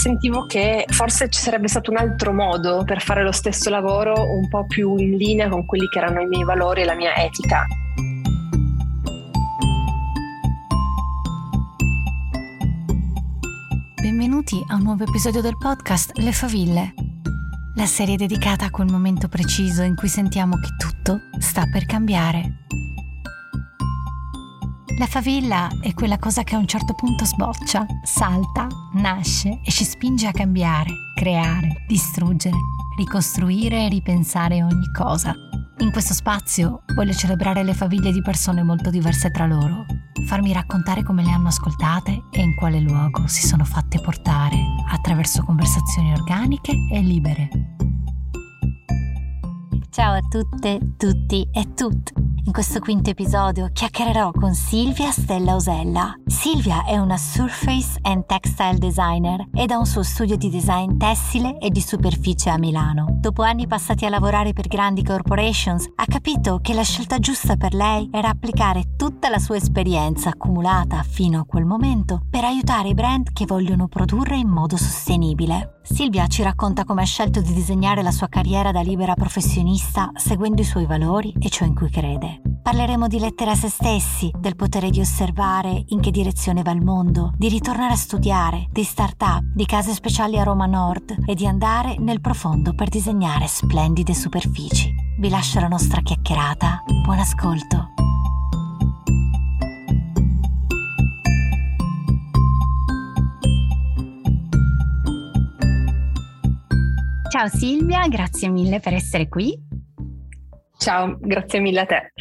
sentivo che forse ci sarebbe stato un altro modo per fare lo stesso lavoro un po' più in linea con quelli che erano i miei valori e la mia etica. Benvenuti a un nuovo episodio del podcast Le Faville, la serie dedicata a quel momento preciso in cui sentiamo che tutto sta per cambiare. La favilla è quella cosa che a un certo punto sboccia, salta, nasce e ci spinge a cambiare, creare, distruggere, ricostruire e ripensare ogni cosa. In questo spazio voglio celebrare le faville di persone molto diverse tra loro, farmi raccontare come le hanno ascoltate e in quale luogo si sono fatte portare attraverso conversazioni organiche e libere. Ciao a tutte, tutti e tutte. In questo quinto episodio chiacchiererò con Silvia Stella Osella. Silvia è una surface and textile designer ed ha un suo studio di design tessile e di superficie a Milano. Dopo anni passati a lavorare per grandi corporations, ha capito che la scelta giusta per lei era applicare tutta la sua esperienza accumulata fino a quel momento per aiutare i brand che vogliono produrre in modo sostenibile. Silvia ci racconta come ha scelto di disegnare la sua carriera da libera professionista seguendo i suoi valori e ciò in cui crede. Parleremo di lettere a se stessi, del potere di osservare in che direzione va il mondo, di ritornare a studiare, di start-up, di case speciali a Roma Nord e di andare nel profondo per disegnare splendide superfici. Vi lascio la nostra chiacchierata. Buon ascolto. Ciao Silvia, grazie mille per essere qui. Ciao, grazie mille a te.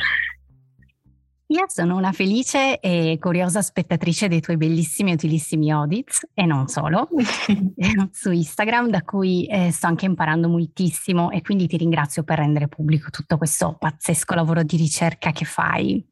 Io sono una felice e curiosa spettatrice dei tuoi bellissimi e utilissimi audits e non solo su Instagram da cui eh, sto anche imparando moltissimo e quindi ti ringrazio per rendere pubblico tutto questo pazzesco lavoro di ricerca che fai.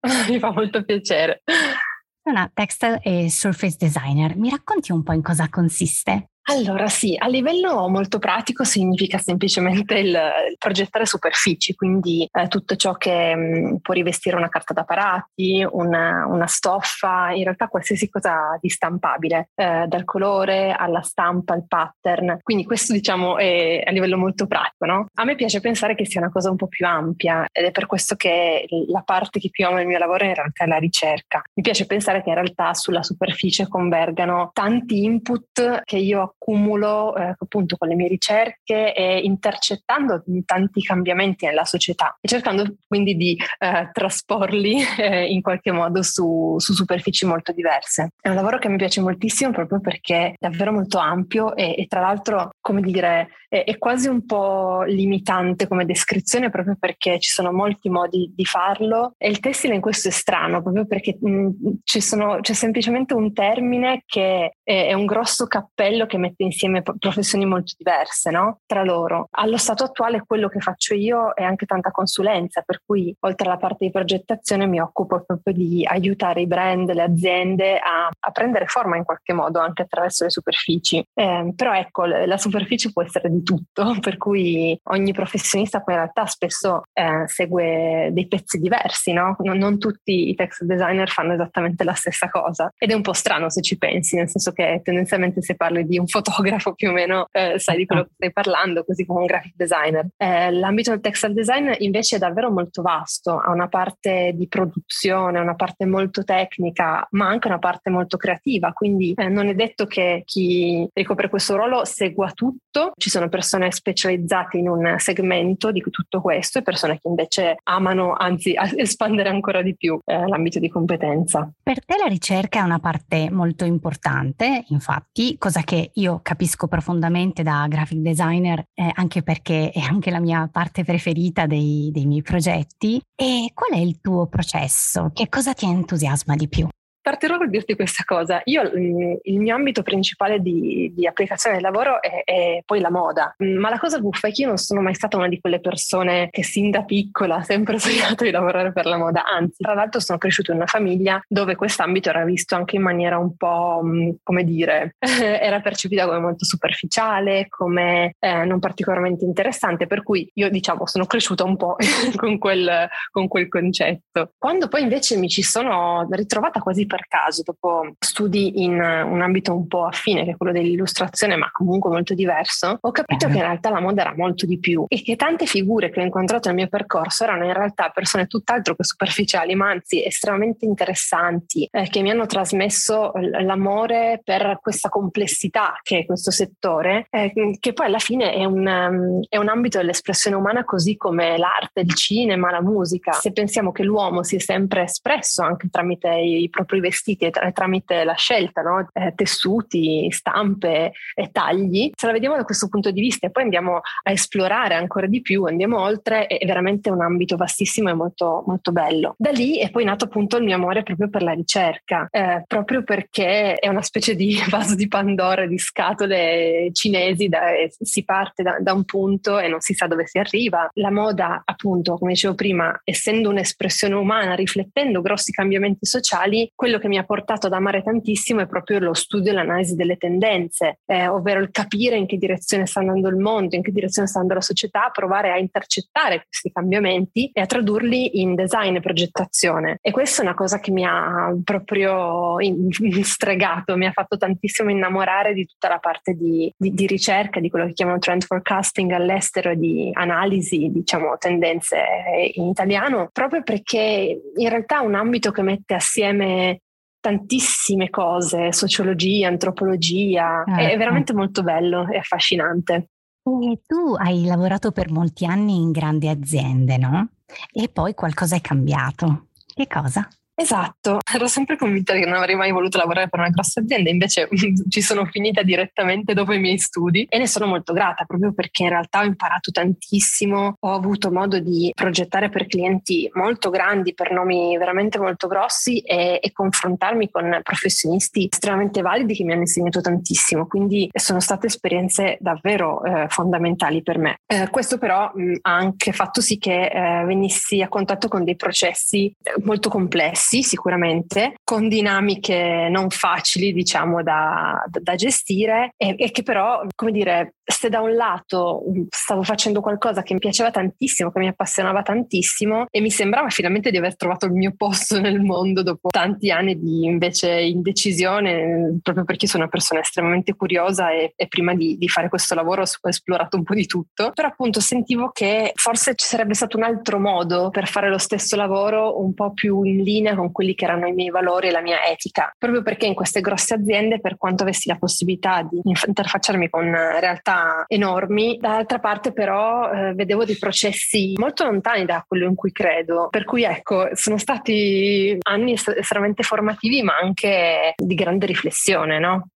Mi fa molto piacere. Sono una textile e surface designer. Mi racconti un po' in cosa consiste? Allora sì, a livello molto pratico significa semplicemente il, il progettare superfici, quindi eh, tutto ciò che mh, mm, può rivestire una carta da parati, una, una, stoffa, in realtà qualsiasi cosa di stampabile, eh, dal colore alla stampa, al pattern. Quindi questo diciamo è a livello molto pratico. No? A me piace pensare che sia una cosa un po' più ampia ed è per questo che la parte che più amo nel mio lavoro in realtà è la ricerca. Mi piace pensare che in realtà sulla superficie convergano tanti input che io accumulo eh, appunto con le mie ricerche e intercettando tanti cambiamenti nella società e cercando quindi di eh, trasporli eh, in qualche modo su, su, superfici molto diverse. È un lavoro che mi piace moltissimo proprio perché è davvero molto ampio e, e tra l'altro, come dire, è, è, quasi un po' limitante come descrizione proprio perché ci sono molti modi di farlo e il tessile in questo è strano proprio perché mh, sono, c'è semplicemente un termine che è, è un grosso cappello che mette insieme professioni molto diverse no? tra loro. Allo stato attuale quello che faccio io è anche tanta consulenza, per cui oltre alla parte di progettazione mi occupo proprio di aiutare i brand, le aziende a, a prendere forma in qualche modo anche attraverso le superfici. Eh, però ecco, la superficie può essere di tutto, per cui ogni professionista poi in realtà spesso eh, segue dei pezzi diversi, no? non, non tutti i text designer fanno esattamente la stessa cosa ed è un po' strano se ci pensi, nel senso che tendenzialmente se parli di un fotografo più o meno eh, sai di quello che stai parlando, così come un graphic designer. Eh, l'ambito del textile design invece è davvero molto vasto, ha una parte di produzione, una parte molto tecnica, ma anche una parte molto creativa, quindi eh, non è detto che chi ricopre questo ruolo segua tutto, ci sono persone specializzate in un segmento di tutto questo e persone che invece amano, anzi, espandere ancora di più eh, l'ambito di competenza. Per te la ricerca è una parte molto importante, infatti, cosa che io capisco profondamente da graphic designer, eh, anche perché è anche la mia parte preferita dei, dei miei progetti. E qual è il tuo processo? Che cosa ti entusiasma di più? Partirò col dirti questa cosa. Io mm, il mio ambito principale di, di applicazione del lavoro è, è, poi la moda, mm, ma la cosa buffa è che io non sono mai stata una di quelle persone che sin da piccola ha sempre sognato di lavorare per la moda, anzi, tra l'altro sono cresciuta in una famiglia dove quest'ambito era visto anche in maniera un po', mm, come dire, era percepita come molto superficiale, come eh, non particolarmente interessante, per cui io diciamo sono cresciuta un po' con quel, con quel concetto. Quando poi invece mi ci sono ritrovata quasi per caso, dopo studi in un ambito un po' affine, che è quello dell'illustrazione, ma comunque molto diverso, ho capito che in realtà la moda era molto di più e che tante figure che ho incontrato nel mio percorso erano in realtà persone tutt'altro che superficiali, ma anzi estremamente interessanti, eh, che mi hanno trasmesso l'amore per questa complessità che è questo settore, eh, che poi alla fine è un, um, è un ambito dell'espressione umana così come l'arte, il cinema, la musica. Se pensiamo che l'uomo si è sempre espresso anche tramite i propri vestiti tra- tramite la scelta, no? eh, tessuti, stampe e tagli, se la vediamo da questo punto di vista e poi andiamo a esplorare ancora di più, andiamo oltre, è veramente un ambito vastissimo e molto, molto bello. Da lì è poi nato appunto il mio amore proprio per la ricerca, eh, proprio perché è una specie di vaso di Pandora, di scatole cinesi, da, si parte da, da un punto e non si sa dove si arriva. La moda, appunto, come dicevo prima, essendo un'espressione umana, riflettendo grossi cambiamenti sociali, quello che mi ha portato ad amare tantissimo è proprio lo studio e l'analisi delle tendenze, eh, ovvero il capire in che direzione sta andando il mondo, in che direzione sta andando la società, provare a intercettare questi cambiamenti e a tradurli in design e progettazione. E questa è una cosa che mi ha proprio stregato, mi ha fatto tantissimo innamorare di tutta la parte di, di, di ricerca, di quello che chiamano trend forecasting all'estero, di analisi, diciamo, tendenze in italiano, proprio perché in realtà è un ambito che mette assieme tantissime cose, sociologia, antropologia, eh, è veramente eh. molto bello e affascinante. E tu hai lavorato per molti anni in grandi aziende, no? E poi qualcosa è cambiato. Che cosa? Esatto, ero sempre convinta che non avrei mai voluto lavorare per una grossa azienda, invece ci sono finita direttamente dopo i miei studi e ne sono molto grata proprio perché in realtà ho imparato tantissimo, ho avuto modo di progettare per clienti molto grandi, per nomi veramente molto grossi e, e confrontarmi con professionisti estremamente validi che mi hanno insegnato tantissimo, quindi sono state esperienze davvero eh, fondamentali per me. Eh, questo però mh, ha anche fatto sì che eh, venissi a contatto con dei processi eh, molto complessi complessi sicuramente, con dinamiche non facili diciamo da, da, gestire e, e, che però, come dire, se da un lato stavo facendo qualcosa che mi piaceva tantissimo, che mi appassionava tantissimo e mi sembrava finalmente di aver trovato il mio posto nel mondo dopo tanti anni di invece indecisione, proprio perché sono una persona estremamente curiosa e, e prima di, di, fare questo lavoro ho esplorato un po' di tutto, però appunto sentivo che forse ci sarebbe stato un altro modo per fare lo stesso lavoro un po' più in linea con quelli che erano i miei valori e la mia etica, proprio perché in queste grosse aziende, per quanto avessi la possibilità di interfacciarmi con realtà enormi, dall'altra parte però eh, vedevo dei processi molto lontani da quello in cui credo, per cui ecco, sono stati anni estremamente formativi ma anche di grande riflessione, no?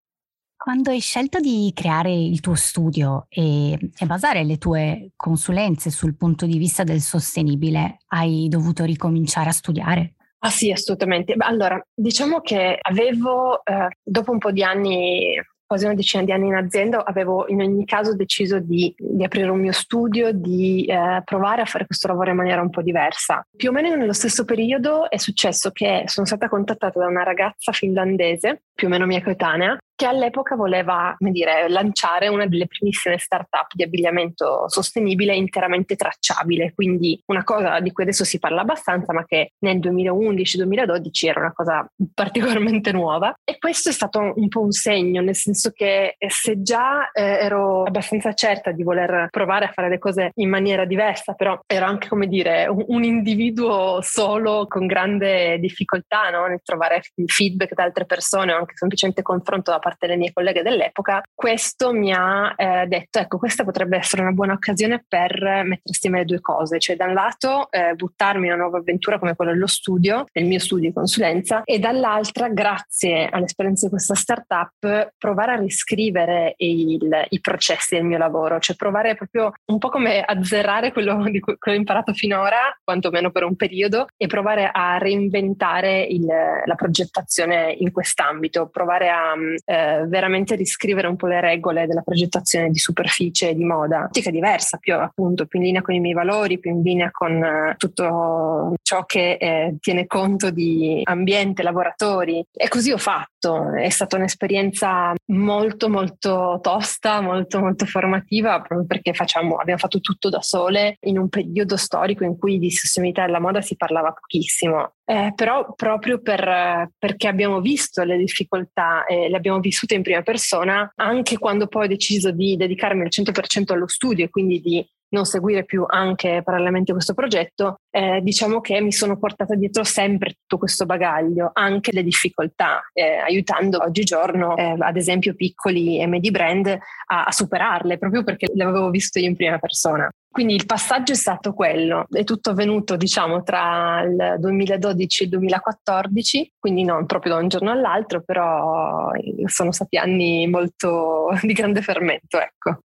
Quando hai scelto di creare il tuo studio e, e, basare le tue consulenze sul punto di vista del sostenibile, hai dovuto ricominciare a studiare? Ah sì, assolutamente. Allora, diciamo che avevo, eh, dopo un po' di anni, quasi una decina di anni in azienda, avevo in ogni caso deciso di, di aprire un mio studio, di eh, provare a fare questo lavoro in maniera un po' diversa. Più o meno nello stesso periodo è successo che sono stata contattata da una ragazza finlandese, più o meno mia coetanea, che all'epoca voleva dire, lanciare una delle primissime start-up di abbigliamento sostenibile interamente tracciabile, quindi una cosa di cui adesso si parla abbastanza, ma che nel 2011-2012 era una cosa particolarmente nuova. E questo è stato un po' un segno, nel senso che se già eh, ero abbastanza certa di voler provare a fare le cose in maniera diversa, però ero anche, come dire, un, un individuo solo con grande difficoltà no? nel trovare feedback da altre persone o anche semplicemente confronto da parte parte delle mie colleghe dell'epoca, questo mi ha eh, detto, ecco, questa potrebbe essere una buona occasione per mettere assieme le due cose, cioè da un lato eh, buttarmi in una nuova avventura come quella dello studio, del mio studio di consulenza, e dall'altra, grazie all'esperienza di questa startup, provare a riscrivere il, i processi del mio lavoro, cioè provare proprio un po' come azzerrare quello di cui ho imparato finora, quantomeno per un periodo, e provare a reinventare il, la progettazione in quest'ambito, provare a eh, veramente riscrivere un po' le regole della progettazione di superficie e di moda. Ottica diversa, più appunto più in linea con i miei valori, più in linea con eh, tutto ciò che eh, tiene conto di ambiente, lavoratori. E così ho fatto Esatto, è stata un'esperienza molto molto tosta, molto molto formativa, proprio perché facciamo, abbiamo fatto tutto da sole in un periodo storico in cui di sostenibilità della moda si parlava pochissimo. Eh, però proprio per, perché abbiamo visto le difficoltà e le abbiamo vissute in prima persona, anche quando poi ho deciso di dedicarmi al 100% allo studio e quindi di non seguire più anche parallelamente questo progetto, eh, diciamo che mi sono portata dietro sempre tutto questo bagaglio, anche le difficoltà, eh, aiutando oggigiorno, eh, ad esempio, piccoli e medi brand a, a superarle, proprio perché le avevo viste io in prima persona. Quindi il passaggio è stato quello, è tutto avvenuto diciamo tra il 2012 e il 2014, quindi non proprio da un giorno all'altro, però sono stati anni molto di grande fermento, ecco.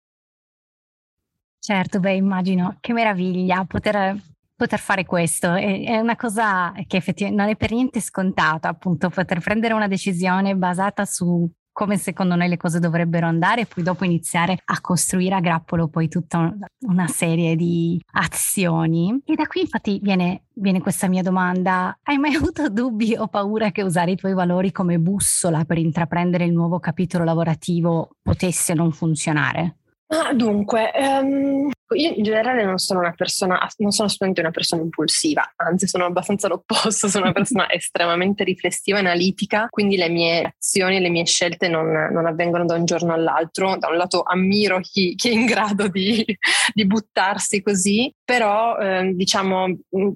Certo, beh, immagino che meraviglia poter, poter fare questo. È, è, una cosa che effettivamente non è per niente scontata, appunto, poter prendere una decisione basata su come secondo noi le cose dovrebbero andare e poi dopo iniziare a costruire a grappolo poi tutta una serie di azioni. E da qui infatti viene, viene questa mia domanda. Hai mai avuto dubbi o paura che usare i tuoi valori come bussola per intraprendere il nuovo capitolo lavorativo potesse non funzionare? Ah, dunque, um, io in generale non sono una persona, non sono assolutamente una persona impulsiva, anzi sono abbastanza l'opposto, sono una persona estremamente riflessiva e analitica, quindi le mie azioni e le mie scelte non, non, avvengono da un giorno all'altro. Da un lato ammiro chi, chi è in grado di, di, buttarsi così, però eh, diciamo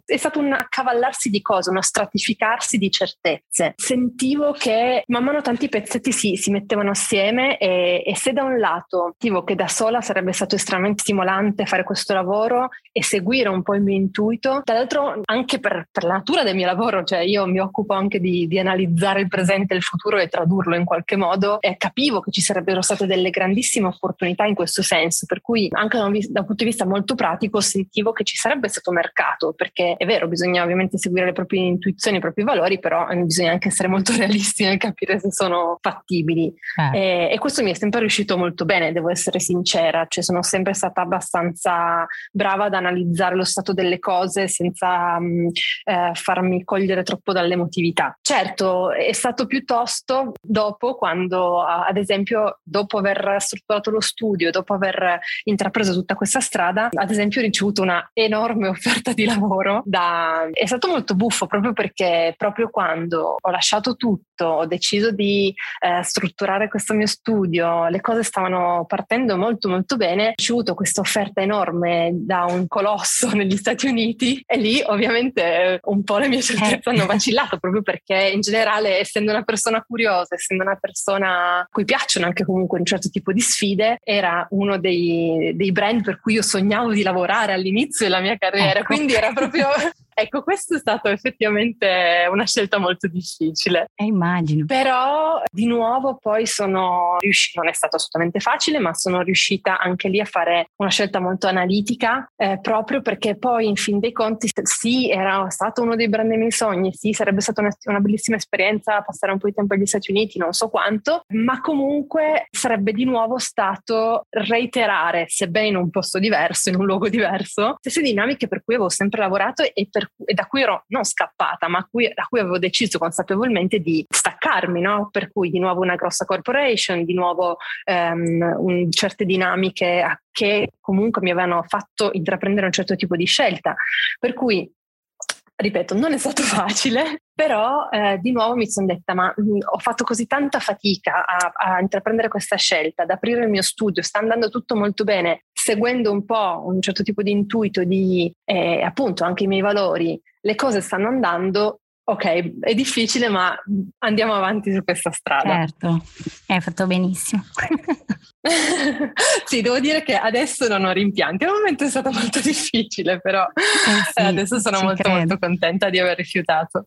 è stato un accavallarsi di cose, uno stratificarsi di certezze. Sentivo che man mano tanti pezzetti si, si mettevano assieme e, e se da un lato sentivo che da sola sarebbe stato estremamente stimolante fare questo lavoro e seguire un po' il mio intuito. Tra l'altro anche per, per la natura del mio lavoro, cioè io mi occupo anche di, di, analizzare il presente e il futuro e tradurlo in qualche modo e capivo che ci sarebbero state delle grandissime opportunità in questo senso, per cui anche da un, da un punto di vista molto pratico sentivo che ci sarebbe stato mercato, perché è vero, bisogna ovviamente seguire le proprie intuizioni, i propri valori, però eh, bisogna anche essere molto realisti nel capire se sono fattibili. Eh. E, e questo mi è sempre riuscito molto bene, devo essere sincera, cioè sono sempre stata abbastanza abbastanza brava ad analizzare lo stato delle cose senza um, eh, farmi cogliere troppo dall'emotività. Certo, è stato piuttosto dopo quando, ad esempio, dopo aver strutturato lo studio, dopo aver intrapreso tutta questa strada, ad esempio ho ricevuto una enorme offerta di lavoro. Da... È stato molto buffo proprio perché proprio quando ho lasciato tutto, ho deciso di eh, strutturare questo mio studio, le cose stavano partendo molto molto bene, ho ricevuto questa offerta enorme da un colosso negli Stati Uniti. E lì ovviamente un po' le mie certezze hanno vacillato proprio perché in generale essendo una persona curiosa, essendo una persona a cui piacciono anche comunque un certo tipo di sfide, era uno dei, dei brand per cui io sognavo di lavorare all'inizio della mia carriera, ecco. quindi era proprio Ecco, questo è stato effettivamente una scelta molto difficile. Eh, immagino. Però di nuovo poi sono riuscita, non è stato assolutamente facile, ma sono riuscita anche lì a fare una scelta molto analitica, eh, proprio perché poi in fin dei conti sì, era stato uno dei brand dei miei sogni, sì, sarebbe stata una, una bellissima esperienza passare un po' di tempo agli Stati Uniti, non so quanto, ma comunque sarebbe di nuovo stato reiterare, sebbene in un posto diverso, in un luogo diverso, stesse dinamiche per cui avevo sempre lavorato e per e da cui ero non scappata, ma cui, da cui avevo deciso consapevolmente di staccarmi, no? per cui di nuovo una grossa corporation, di nuovo um, un, certe dinamiche che comunque mi avevano fatto intraprendere un certo tipo di scelta. Per cui ripeto, non è stato facile, però eh, di nuovo mi sono detta, ma mh, mm, ho fatto così tanta fatica a, a, intraprendere questa scelta, ad aprire il mio studio, sta andando tutto molto bene, seguendo un po' un certo tipo di intuito di eh, appunto anche i miei valori, le cose stanno andando, ok, è difficile, ma andiamo avanti su questa strada. Certo, hai fatto benissimo. sì, devo dire che adesso non ho rimpianti. Al momento è stato molto difficile, però eh sì, adesso sono molto, credo. molto contenta di aver rifiutato.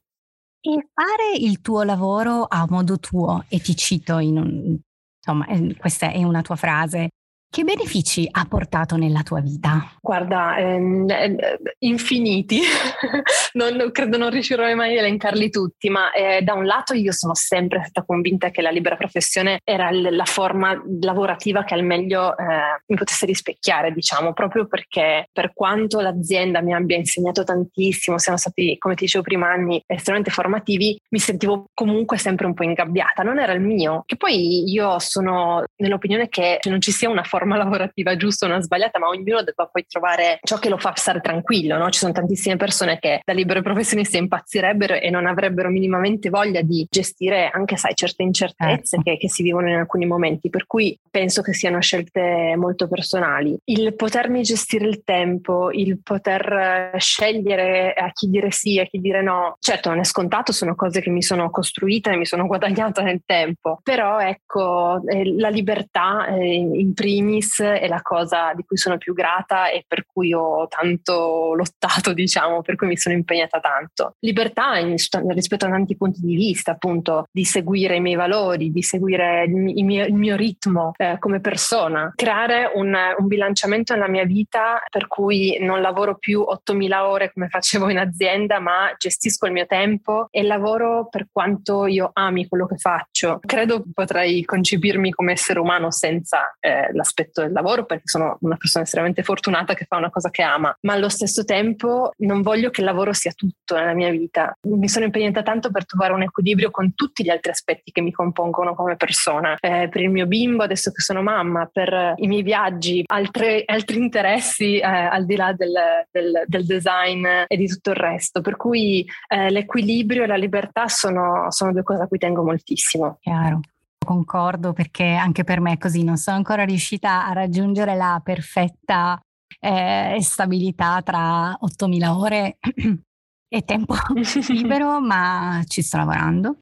E fare il tuo lavoro a modo tuo, e ti cito in un, insomma, questa è una tua frase, Che benefici ha portato nella tua vita? Guarda, ehm, eh, infiniti, non, credo non riuscirò mai a elencarli tutti, ma eh, da un lato io sono sempre stata convinta che la libera professione era l- la forma lavorativa che al meglio eh, mi potesse rispecchiare, diciamo, proprio perché per quanto l'azienda mi abbia insegnato tantissimo, siano stati, come ti dicevo prima, anni estremamente formativi, mi sentivo comunque sempre un po' ingabbiata, non era il mio, che poi io sono nell'opinione che non ci sia una forma forma lavorativa giusta o una sbagliata, ma ognuno deve poi trovare ciò che lo fa stare tranquillo. No? Ci sono tantissime persone che da libero professionista impazzirebbero e non avrebbero minimamente voglia di gestire anche, sai, certe incertezze ecco. che, che si vivono in alcuni momenti. Per cui penso che siano scelte molto personali. Il potermi gestire il tempo, il poter scegliere a chi dire sì, e a chi dire no, certo non è scontato, sono cose che mi sono costruite, mi sono guadagnata nel tempo, però ecco, eh, la libertà eh, in primis primis è la cosa di cui sono più grata e per cui ho tanto lottato, diciamo, per cui mi sono impegnata tanto. Libertà rispetto a tanti punti di vista, appunto, di seguire i miei valori, di seguire il mio, il mio ritmo eh, come persona, creare un, un, bilanciamento nella mia vita per cui non lavoro più 8.000 ore come facevo in azienda, ma gestisco il mio tempo e lavoro per quanto io ami quello che faccio. Credo potrei concepirmi come essere umano senza eh, l'aspetto aspetto del lavoro perché sono una persona estremamente fortunata che fa una cosa che ama, ma allo stesso tempo non voglio che il lavoro sia tutto nella mia vita. Mi sono impegnata tanto per trovare un equilibrio con tutti gli altri aspetti che mi compongono come persona, eh, per il mio bimbo adesso che sono mamma, per i miei viaggi, altre, altri interessi eh, al di là del, del, del, design e di tutto il resto. Per cui eh, l'equilibrio e la libertà sono, sono due cose a cui tengo moltissimo. Chiaro concordo perché anche per me è così, non sono ancora riuscita a raggiungere la perfetta eh, stabilità tra 8.000 ore e tempo libero, ma ci sto lavorando.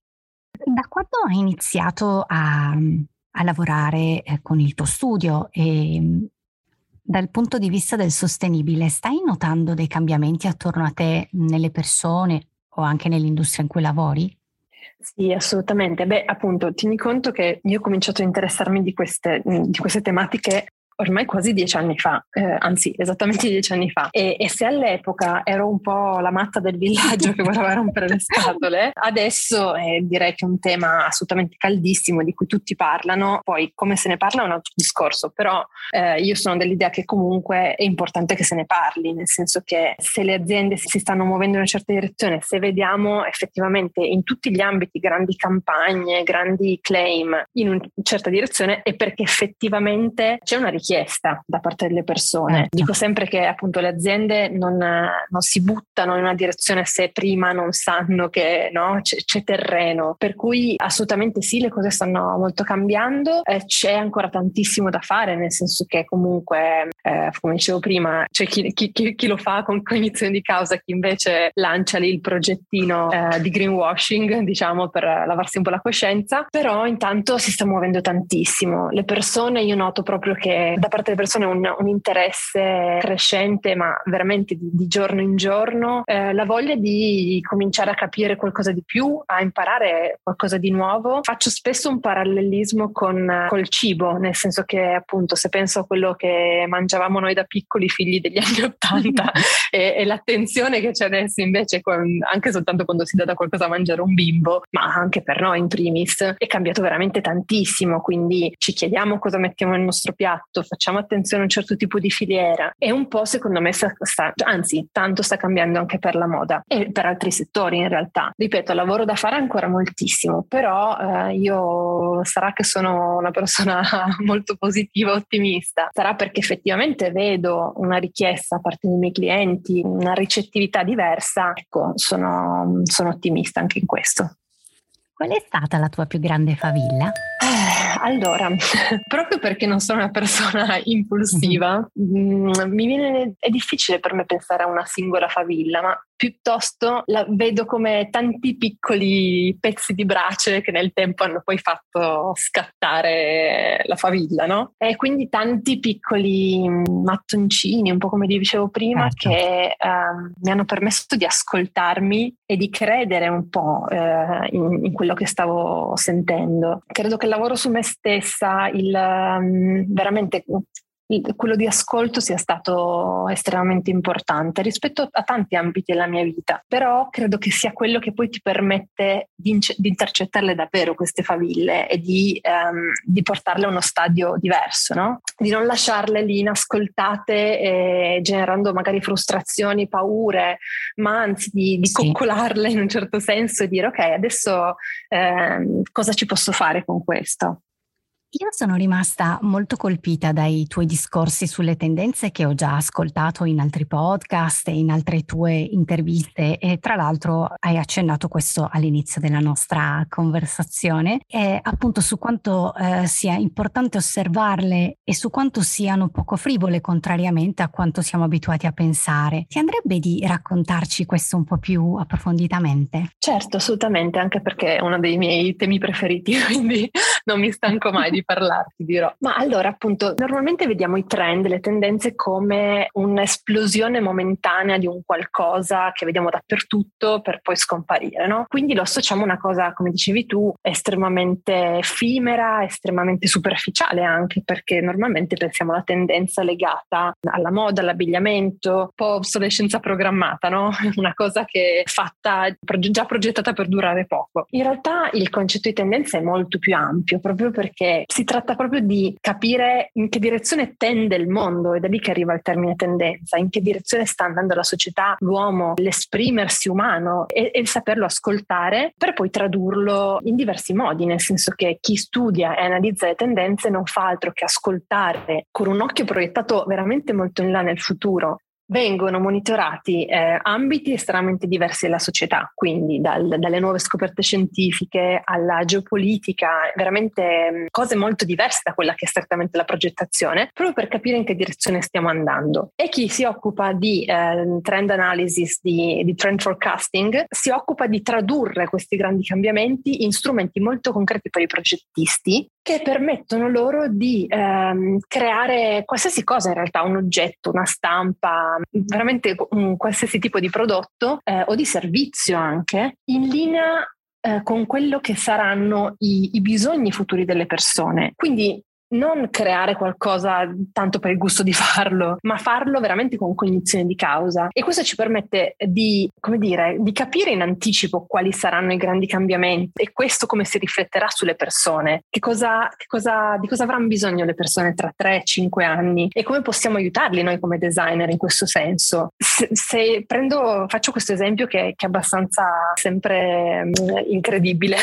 Da quando hai iniziato a, a lavorare eh, con il tuo studio e dal punto di vista del sostenibile, stai notando dei cambiamenti attorno a te nelle persone o anche nell'industria in cui lavori? Sì, assolutamente. Beh, appunto, tieni conto che io ho cominciato a interessarmi di queste, di queste tematiche ormai quasi dieci anni fa, eh, anzi esattamente dieci anni fa. E, e, se all'epoca ero un po' la matta del villaggio che voleva rompere le scatole, adesso eh, direi che è un tema assolutamente caldissimo di cui tutti parlano. Poi come se ne parla è un altro discorso, però eh, io sono dell'idea che comunque è importante che se ne parli, nel senso che se le aziende si stanno muovendo in una certa direzione, se vediamo effettivamente in tutti gli ambiti grandi campagne, grandi claim in una certa direzione, è perché effettivamente c'è una richiesta richiesta da parte delle persone. Eh. Dico sempre che appunto le aziende non, non, si buttano in una direzione se prima non sanno che no, c'è, c'è, terreno, per cui assolutamente sì, le cose stanno molto cambiando, eh, c'è ancora tantissimo da fare, nel senso che comunque, eh, come dicevo prima, c'è chi, chi, chi, chi, lo fa con cognizione di causa, chi invece lancia lì il progettino eh, di greenwashing, diciamo, per lavarsi un po' la coscienza, però intanto si sta muovendo tantissimo. Le persone, io noto proprio che da parte delle persone un, un interesse crescente, ma veramente di, di giorno in giorno, eh, la voglia di cominciare a capire qualcosa di più, a imparare qualcosa di nuovo. Faccio spesso un parallelismo con col cibo, nel senso che appunto se penso a quello che mangiavamo noi da piccoli figli degli anni Ottanta e, e, l'attenzione che c'è adesso invece con, anche soltanto quando si dà da qualcosa a mangiare un bimbo, ma anche per noi in primis, è cambiato veramente tantissimo, quindi ci chiediamo cosa mettiamo nel nostro piatto, facciamo attenzione a un certo tipo di filiera e un po' secondo me sta, sta, anzi tanto sta cambiando anche per la moda e per altri settori in realtà. Ripeto, lavoro da fare ancora moltissimo, però eh, io sarà che sono una persona molto positiva, ottimista, sarà perché effettivamente vedo una richiesta da parte dei miei clienti, una ricettività diversa, ecco, sono, sono ottimista anche in questo. Qual è stata la tua più grande favilla? Allora, proprio perché non sono una persona impulsiva, mm-hmm. mi viene, è difficile per me pensare a una singola favilla, ma piuttosto la vedo come tanti piccoli pezzi di brace che nel tempo hanno poi fatto scattare la favilla, no? E quindi tanti piccoli mattoncini, un po' come dicevo prima, certo. che um, mi hanno permesso di ascoltarmi e di credere un po' uh, in, in, quello che stavo sentendo. Credo che il lavoro su me stessa, il um, veramente quello di ascolto sia stato estremamente importante rispetto a tanti ambiti della mia vita, però credo che sia quello che poi ti permette di, ince- di intercettarle davvero queste faville e di, um, di, portarle a uno stadio diverso, no? di non lasciarle lì inascoltate e generando magari frustrazioni, paure, ma anzi di, di sì. coccolarle in un certo senso e dire ok, adesso eh, cosa ci posso fare con questo? Io sono rimasta molto colpita dai tuoi discorsi sulle tendenze che ho già ascoltato in altri podcast e in altre tue interviste e tra l'altro hai accennato questo all'inizio della nostra conversazione e appunto su quanto eh, sia importante osservarle e su quanto siano poco frivole contrariamente a quanto siamo abituati a pensare. Ti andrebbe di raccontarci questo un po' più approfonditamente? Certo, assolutamente, anche perché è uno dei miei temi preferiti, quindi non mi stanco mai di di parlarti, dirò. Ma allora, appunto, normalmente vediamo i trend, le tendenze come un'esplosione momentanea di un qualcosa che vediamo dappertutto per poi scomparire, no? Quindi lo associamo a una cosa, come dicevi tu, estremamente effimera, estremamente superficiale anche, perché normalmente pensiamo alla tendenza legata alla moda, all'abbigliamento, un po' obsolescenza programmata, no? Una cosa che è fatta, già progettata per durare poco. In realtà il concetto di tendenza è molto più ampio, proprio perché si tratta proprio di capire in che direzione tende il mondo ed è lì che arriva il termine tendenza, in che direzione sta andando la società, l'uomo, l'esprimersi umano e, e il saperlo ascoltare per poi tradurlo in diversi modi, nel senso che chi studia e analizza le tendenze non fa altro che ascoltare con un occhio proiettato veramente molto in là nel futuro vengono monitorati eh, ambiti estremamente diversi della società, quindi dal, dalle nuove scoperte scientifiche alla geopolitica, veramente mh, cose molto diverse da quella che è strettamente la progettazione, proprio per capire in che direzione stiamo andando. E chi si occupa di eh, trend analysis, di, di trend forecasting, si occupa di tradurre questi grandi cambiamenti in strumenti molto concreti per i progettisti che permettono loro di ehm, creare qualsiasi cosa in realtà, un oggetto, una stampa, veramente un qualsiasi tipo di prodotto eh, o di servizio anche, in linea eh, con quello che saranno i, i, bisogni futuri delle persone. Quindi non creare qualcosa tanto per il gusto di farlo, ma farlo veramente con cognizione di causa. E questo ci permette di, come dire, di capire in anticipo quali saranno i grandi cambiamenti e questo come si rifletterà sulle persone, che cosa, che cosa, di cosa avranno bisogno le persone tra 3-5 anni e come possiamo aiutarli noi come designer in questo senso. Se, se prendo, faccio questo esempio che, che è abbastanza sempre um, incredibile.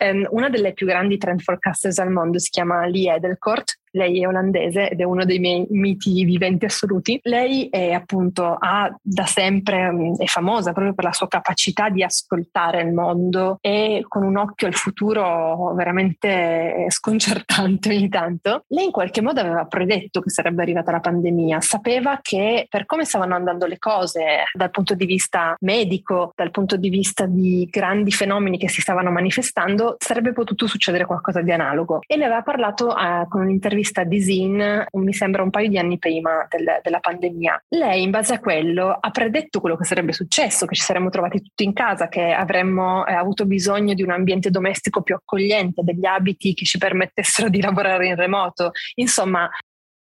um, una delle più grandi trend forecasters al mondo si chiama Lee Edel Adelkort lei è olandese ed è uno dei miei miti viventi assoluti. Lei è appunto ha da sempre mm, è famosa proprio per la sua capacità di ascoltare il mondo e con un occhio al futuro veramente sconcertante ogni tanto. Lei in qualche modo aveva predetto che sarebbe arrivata la pandemia, sapeva che per come stavano andando le cose dal punto di vista medico, dal punto di vista di grandi fenomeni che si stavano manifestando, sarebbe potuto succedere qualcosa di analogo e ne aveva parlato eh, con un'intervista un'intervista di Zin, mi sembra un paio di anni prima del, della pandemia. Lei, in base a quello, ha predetto quello che sarebbe successo, che ci saremmo trovati tutti in casa, che avremmo eh, avuto bisogno di un ambiente domestico più accogliente, degli abiti che ci permettessero di lavorare in remoto. Insomma,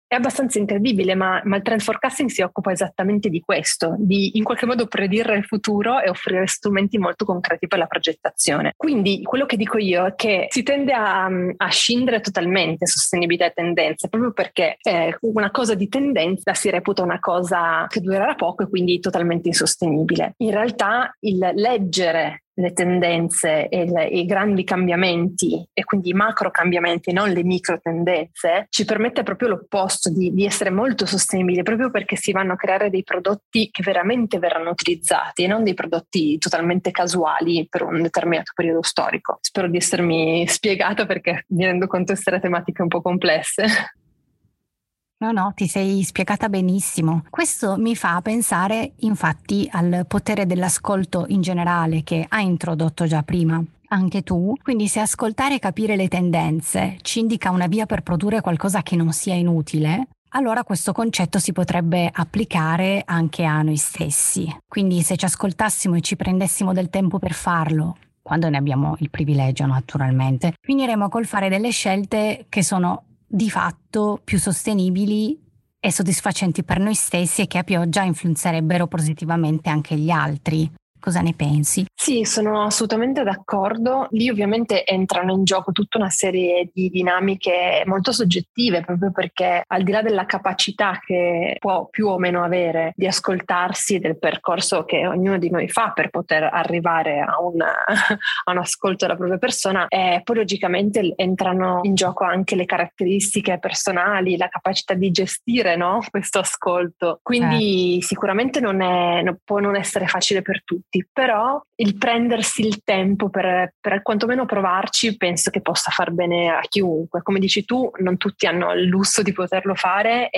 è abbastanza incredibile, ma, ma, il trend forecasting si occupa esattamente di questo, di in qualche modo predire il futuro e offrire strumenti molto concreti per la progettazione. Quindi quello che dico io è che si tende a, a scindere totalmente sostenibilità e tendenze, proprio perché eh, una cosa di tendenza si reputa una cosa che durerà poco e quindi totalmente insostenibile. In realtà il leggere le tendenze e le, i grandi cambiamenti e quindi i macro cambiamenti, non le micro tendenze, ci permette proprio l'opposto di, di, essere molto sostenibili, proprio perché si vanno a creare dei prodotti che veramente verranno utilizzati e non dei prodotti totalmente casuali per un determinato periodo storico. Spero di essermi spiegata perché mi rendo conto di essere tematiche un po' complesse. No, no, ti sei spiegata benissimo. Questo mi fa pensare infatti al potere dell'ascolto in generale che ha introdotto già prima anche tu. Quindi se ascoltare e capire le tendenze ci indica una via per produrre qualcosa che non sia inutile, allora questo concetto si potrebbe applicare anche a noi stessi. Quindi se ci ascoltassimo e ci prendessimo del tempo per farlo, quando ne abbiamo il privilegio naturalmente, finiremo col fare delle scelte che sono di fatto più sostenibili e soddisfacenti per noi stessi e che a pioggia influenzerebbero positivamente anche gli altri. Cosa ne pensi? Sì, sono assolutamente d'accordo. Lì ovviamente entrano in gioco tutta una serie di dinamiche molto soggettive, proprio perché al di là della capacità che può più o meno avere di ascoltarsi del percorso che ognuno di noi fa per poter arrivare a, una, a un ascolto della propria persona, eh, poi logicamente entrano in gioco anche le caratteristiche personali, la capacità di gestire no? questo ascolto. Quindi eh. sicuramente non è, può non essere facile per tutti tutti, però il prendersi il tempo per, per quantomeno provarci penso che possa far bene a chiunque. Come dici tu, non tutti hanno il lusso di poterlo fare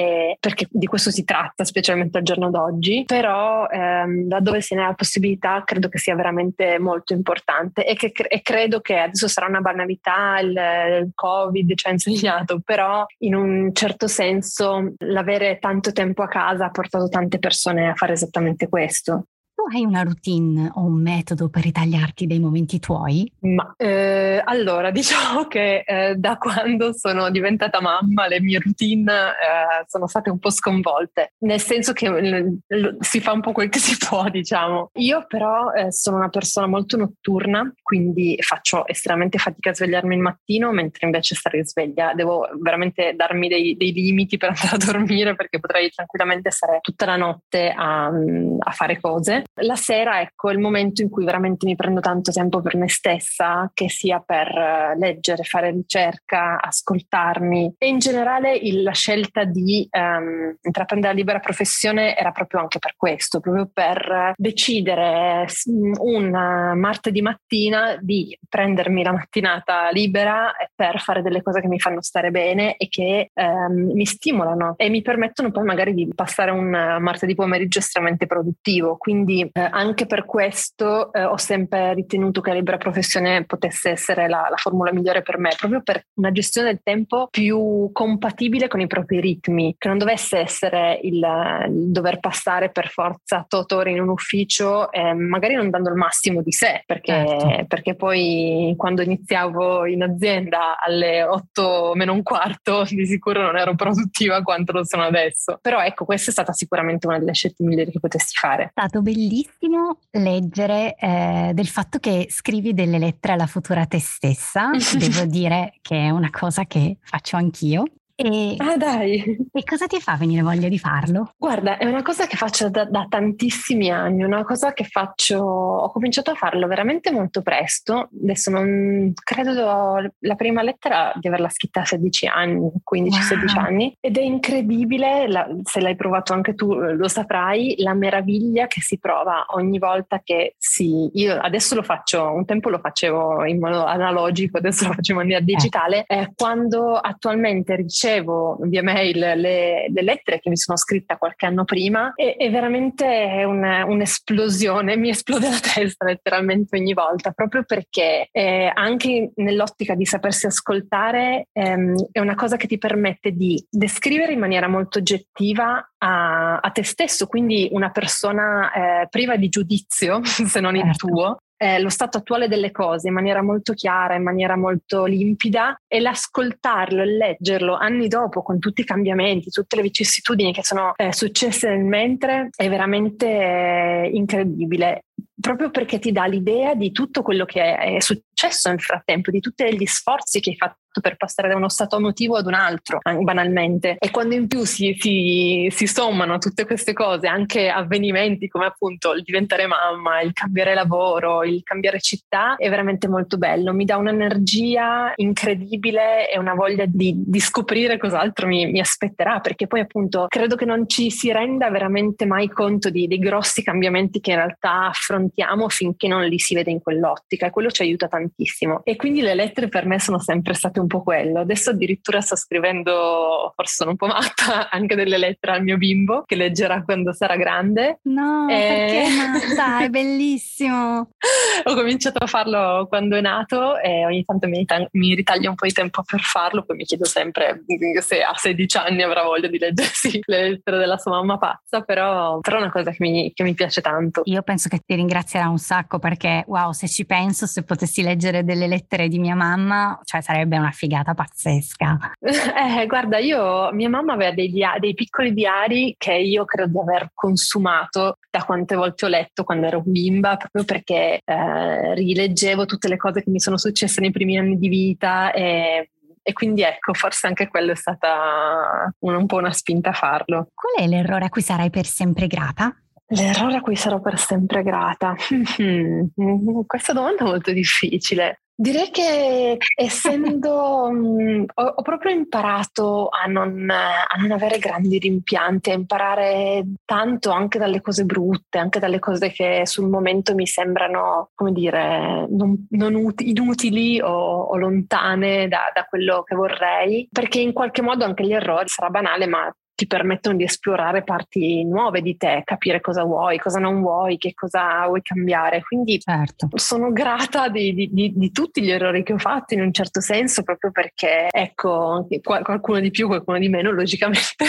perché di questo si tratta, specialmente al giorno d'oggi, però ehm, laddove se ne ha la possibilità credo che sia veramente molto importante. E, che, e credo che adesso sarà una banalità, il, il Covid ci ha insegnato, però in un certo senso l'avere tanto tempo a casa ha portato tante persone a fare esattamente questo hai una routine o un metodo per ritagliarti dei momenti tuoi? Ma eh, allora, diciamo che eh, da quando sono diventata mamma le mie routine eh, sono state un po' sconvolte, nel senso che l- l- si fa un po' quel che si può, diciamo. Io però eh, sono una persona molto notturna, quindi faccio estremamente fatica a svegliarmi il mattino, mentre invece stare sveglia devo veramente darmi dei, dei limiti per andare a dormire perché potrei tranquillamente stare tutta la notte a, a fare cose. La sera, ecco, è il momento in cui veramente mi prendo tanto tempo per me stessa, che sia per eh, leggere, fare ricerca, ascoltarmi e in generale il, la scelta di um, intraprendere la libera professione era proprio anche per questo, proprio per decidere un martedì mattina di prendermi la mattinata libera per fare delle cose che mi fanno stare bene e che um, mi stimolano e mi permettono poi magari di passare un martedì pomeriggio estremamente produttivo. Quindi eh, anche per questo eh, ho sempre ritenuto che la libera professione potesse essere la, la, formula migliore per me, proprio per una gestione del tempo più compatibile con i propri ritmi, che non dovesse essere il, il dover passare per forza tot ore in un ufficio, eh, magari non dando il massimo di sé, perché, certo. perché poi quando iniziavo in azienda alle 8 meno un quarto di sicuro non ero produttiva quanto lo sono adesso. Però ecco, questa è stata sicuramente una delle scelte migliori che potessi fare. È stato bellissimo bellissimo leggere eh, del fatto che scrivi delle lettere alla futura te stessa. Devo dire che è una cosa che faccio anch'io. E, ah dai! E cosa ti fa venire voglia di farlo? Guarda, è una cosa che faccio da, da, tantissimi anni, una cosa che faccio, ho cominciato a farlo veramente molto presto, adesso non credo la prima lettera di averla scritta a 16 anni, 15-16 wow. anni, ed è incredibile, la, se l'hai provato anche tu lo saprai, la meraviglia che si prova ogni volta che si... Io adesso lo faccio, un tempo lo facevo in modo analogico, adesso lo faccio in maniera eh. digitale, eh. eh, quando attualmente ricevo ricevo via mail le, le, lettere che mi sono scritta qualche anno prima e, è veramente un, un'esplosione, mi esplode la testa letteralmente ogni volta, proprio perché eh, anche nell'ottica di sapersi ascoltare ehm, è una cosa che ti permette di descrivere in maniera molto oggettiva a, a te stesso, quindi una persona eh, priva di giudizio, se non il certo. tuo, eh, lo stato attuale delle cose in maniera molto chiara, in maniera molto limpida e l'ascoltarlo e leggerlo anni dopo con tutti i cambiamenti, tutte le vicissitudini che sono eh, successe nel mentre è veramente eh, incredibile. Proprio perché ti dà l'idea di tutto quello che è successo nel frattempo, di tutti gli sforzi che hai fatto per passare da uno stato emotivo ad un altro, banalmente. E quando in più si, si, si, sommano tutte queste cose, anche avvenimenti come appunto il diventare mamma, il cambiare lavoro, il cambiare città, è veramente molto bello. Mi dà un'energia incredibile e una voglia di, di scoprire cos'altro mi, mi, aspetterà, perché poi appunto credo che non ci si renda veramente mai conto di, dei grossi cambiamenti che in realtà affrontiamo finché non li si vede in quell'ottica e quello ci aiuta tantissimo. E quindi le lettere per me sono sempre state un un po' quello. Adesso addirittura sto scrivendo, forse sono un po' matta, anche delle lettere al mio bimbo che leggerà quando sarà grande. No, e... perché matta? È bellissimo. Ho cominciato a farlo quando è nato e ogni tanto mi, mi ritaglia un po' di tempo per farlo, poi mi chiedo sempre se a 16 anni avrà voglia di leggersi le lettere della sua mamma pazza, però, però è una cosa che mi, che mi piace tanto. Io penso che ti ringrazierà un sacco perché, wow, se ci penso, se potessi leggere delle lettere di mia mamma, cioè sarebbe una figata pazzesca. Eh, guarda, io, mia mamma aveva dei, dei piccoli diari che io credo di aver consumato da quante volte ho letto quando ero bimba, proprio perché eh, rileggevo tutte le cose che mi sono successe nei primi anni di vita e e quindi ecco, forse anche quello è stata un, un po' una spinta a farlo. Qual è l'errore a cui sarai per sempre grata? L'errore a cui sarò per sempre grata. Questa domanda è molto difficile. Direi che essendo, mh, ho, ho, proprio imparato a non, a non, avere grandi rimpianti, a imparare tanto anche dalle cose brutte, anche dalle cose che sul momento mi sembrano, come dire, non, non ut- inutili o, o lontane da, da quello che vorrei, perché in qualche modo anche gli errori, sarà banale, ma ti permettono di esplorare parti nuove di te, capire cosa vuoi, cosa non vuoi, che cosa vuoi cambiare. Quindi certo. sono grata di, di, di, di, tutti gli errori che ho fatto in un certo senso, proprio perché, ecco, qualcuno di più, qualcuno di meno, logicamente,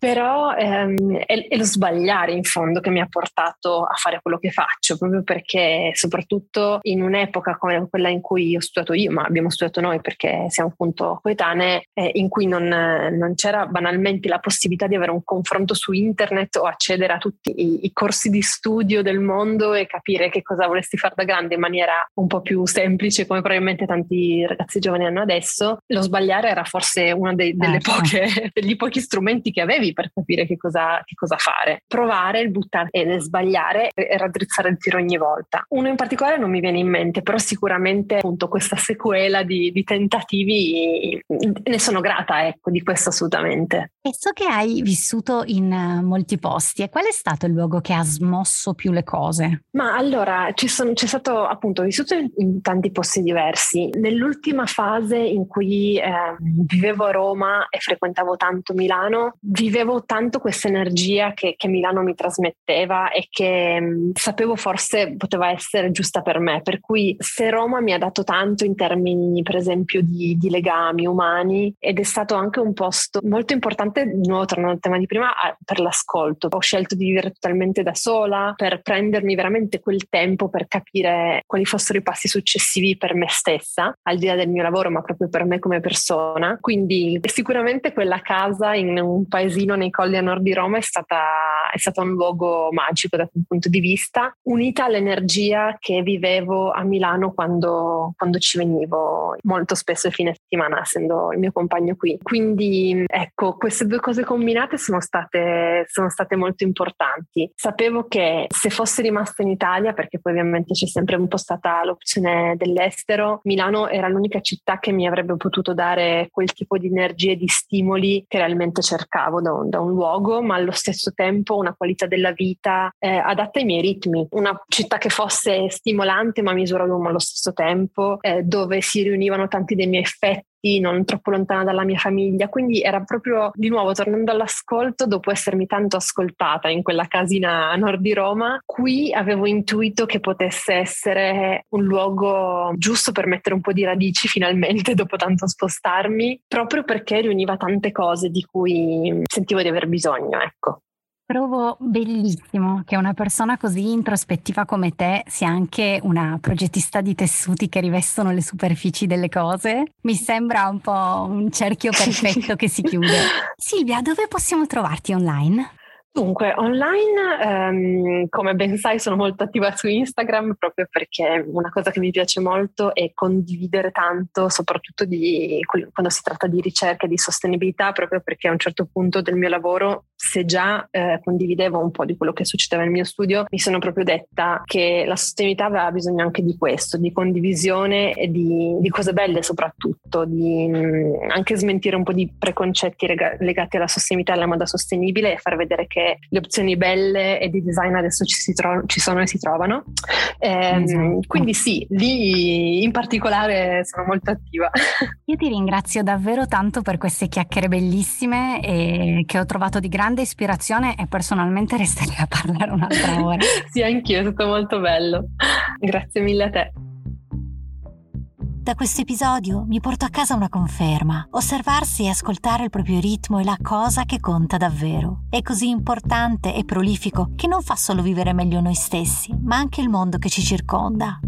però ehm, è, è, lo sbagliare in fondo che mi ha portato a fare quello che faccio, proprio perché soprattutto in un'epoca come quella in cui ho studiato io, ma abbiamo studiato noi perché siamo appunto coetanee, eh, in cui non, non c'era banalmente la possibilità possibilità di avere un confronto su internet o accedere a tutti i, i corsi di studio del mondo e capire che cosa vorresti fare da grande in maniera un po' più semplice, come probabilmente tanti ragazzi giovani hanno adesso, lo sbagliare era forse uno dei, poche, degli pochi strumenti che avevi per capire che cosa, che cosa fare. Provare, il buttare e sbagliare e raddrizzare il tiro ogni volta. Uno in particolare non mi viene in mente, però sicuramente appunto questa sequela di, di tentativi ne sono grata, ecco, di questo assolutamente. E so che hai vissuto in eh, molti posti e qual è stato il luogo che ha smosso più le cose? Ma allora, sono, c'è stato appunto, vissuto in, in, tanti posti diversi. Nell'ultima fase in cui eh, vivevo a Roma e frequentavo tanto Milano, vivevo tanto questa energia che, che Milano mi trasmetteva e che mh, mm, sapevo forse poteva essere giusta per me. Per cui se Roma mi ha dato tanto in termini, per esempio, di, di legami umani ed è stato anche un posto molto importante nuovo tornando al tema di prima, per l'ascolto. Ho scelto di vivere totalmente da sola per prendermi veramente quel tempo per capire quali fossero i passi successivi per me stessa, al di là del mio lavoro, ma proprio per me come persona. Quindi sicuramente quella casa in un paesino nei colli a nord di Roma è stata, è stata un luogo magico da quel punto di vista, unita all'energia che vivevo a Milano quando, quando ci venivo molto spesso il fine settimana, essendo il mio compagno qui. Quindi ecco, queste due cose combinate sono state, sono state molto importanti. Sapevo che se fossi rimasta in Italia, perché poi ovviamente c'è sempre un po' stata l'opzione dell'estero, Milano era l'unica città che mi avrebbe potuto dare quel tipo di energie e di stimoli che realmente cercavo da un, da un, luogo, ma allo stesso tempo una qualità della vita eh, adatta ai miei ritmi. Una città che fosse stimolante ma misurabile allo stesso tempo, eh, dove si riunivano tanti dei miei effetti non troppo lontana dalla mia famiglia, quindi era proprio di nuovo tornando all'ascolto dopo essermi tanto ascoltata in quella casina a nord di Roma, qui avevo intuito che potesse essere un luogo giusto per mettere un po' di radici finalmente dopo tanto spostarmi, proprio perché riuniva tante cose di cui sentivo di aver bisogno, ecco. Trovo bellissimo che una persona così introspettiva come te sia anche una progettista di tessuti che rivestono le superfici delle cose. Mi sembra un po' un cerchio perfetto che si chiude. Silvia, dove possiamo trovarti online? Dunque, online, ehm, come ben sai, sono molto attiva su Instagram proprio perché una cosa che mi piace molto è condividere tanto, soprattutto di, quando si tratta di ricerca e di sostenibilità, proprio perché a un certo punto del mio lavoro se già eh, condividevo un po' di quello che succedeva nel mio studio, mi sono proprio detta che la sostenibilità aveva bisogno anche di questo, di condivisione e di, di cose belle soprattutto, di mh, mm, anche smentire un po' di preconcetti rega- legati alla sostenibilità e alla moda sostenibile e far vedere che le opzioni belle e di design adesso ci, tro- ci sono e si trovano. Eh, esatto. Quindi sì, lì in particolare sono molto attiva. Io ti ringrazio davvero tanto per queste chiacchiere bellissime e che ho trovato di grande ispirazione e personalmente resterei a parlare un'altra ora. sì, anch'io, è stato molto bello. Grazie mille a te. Da questo episodio mi porto a casa una conferma. Osservarsi e ascoltare il proprio ritmo è la cosa che conta davvero. È così importante e prolifico che non fa solo vivere meglio noi stessi, ma anche il mondo che ci circonda.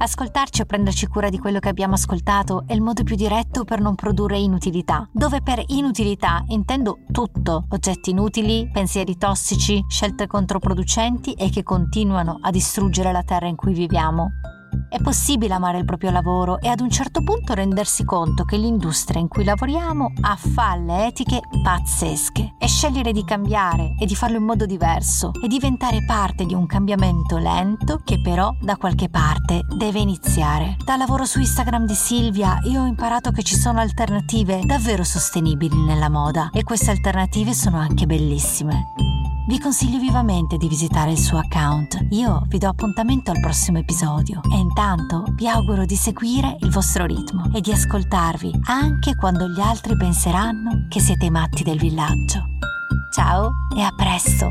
Ascoltarci o prenderci cura di quello che abbiamo ascoltato è il modo più diretto per non produrre inutilità, dove per inutilità intendo tutto, oggetti inutili, pensieri tossici, scelte controproducenti e che continuano a distruggere la terra in cui viviamo. È possibile amare il proprio lavoro e ad un certo punto rendersi conto che l'industria in cui lavoriamo ha falle etiche pazzesche e scegliere di cambiare e di farlo in modo diverso e diventare parte di un cambiamento lento che però da qualche parte deve iniziare. Dal lavoro su Instagram di Silvia io ho imparato che ci sono alternative davvero sostenibili nella moda e queste alternative sono anche bellissime. Vi consiglio vivamente di visitare il suo account. Io vi do appuntamento al prossimo episodio e intanto vi auguro di seguire il vostro ritmo e di ascoltarvi anche quando gli altri penseranno che siete i matti del villaggio. Ciao e a presto!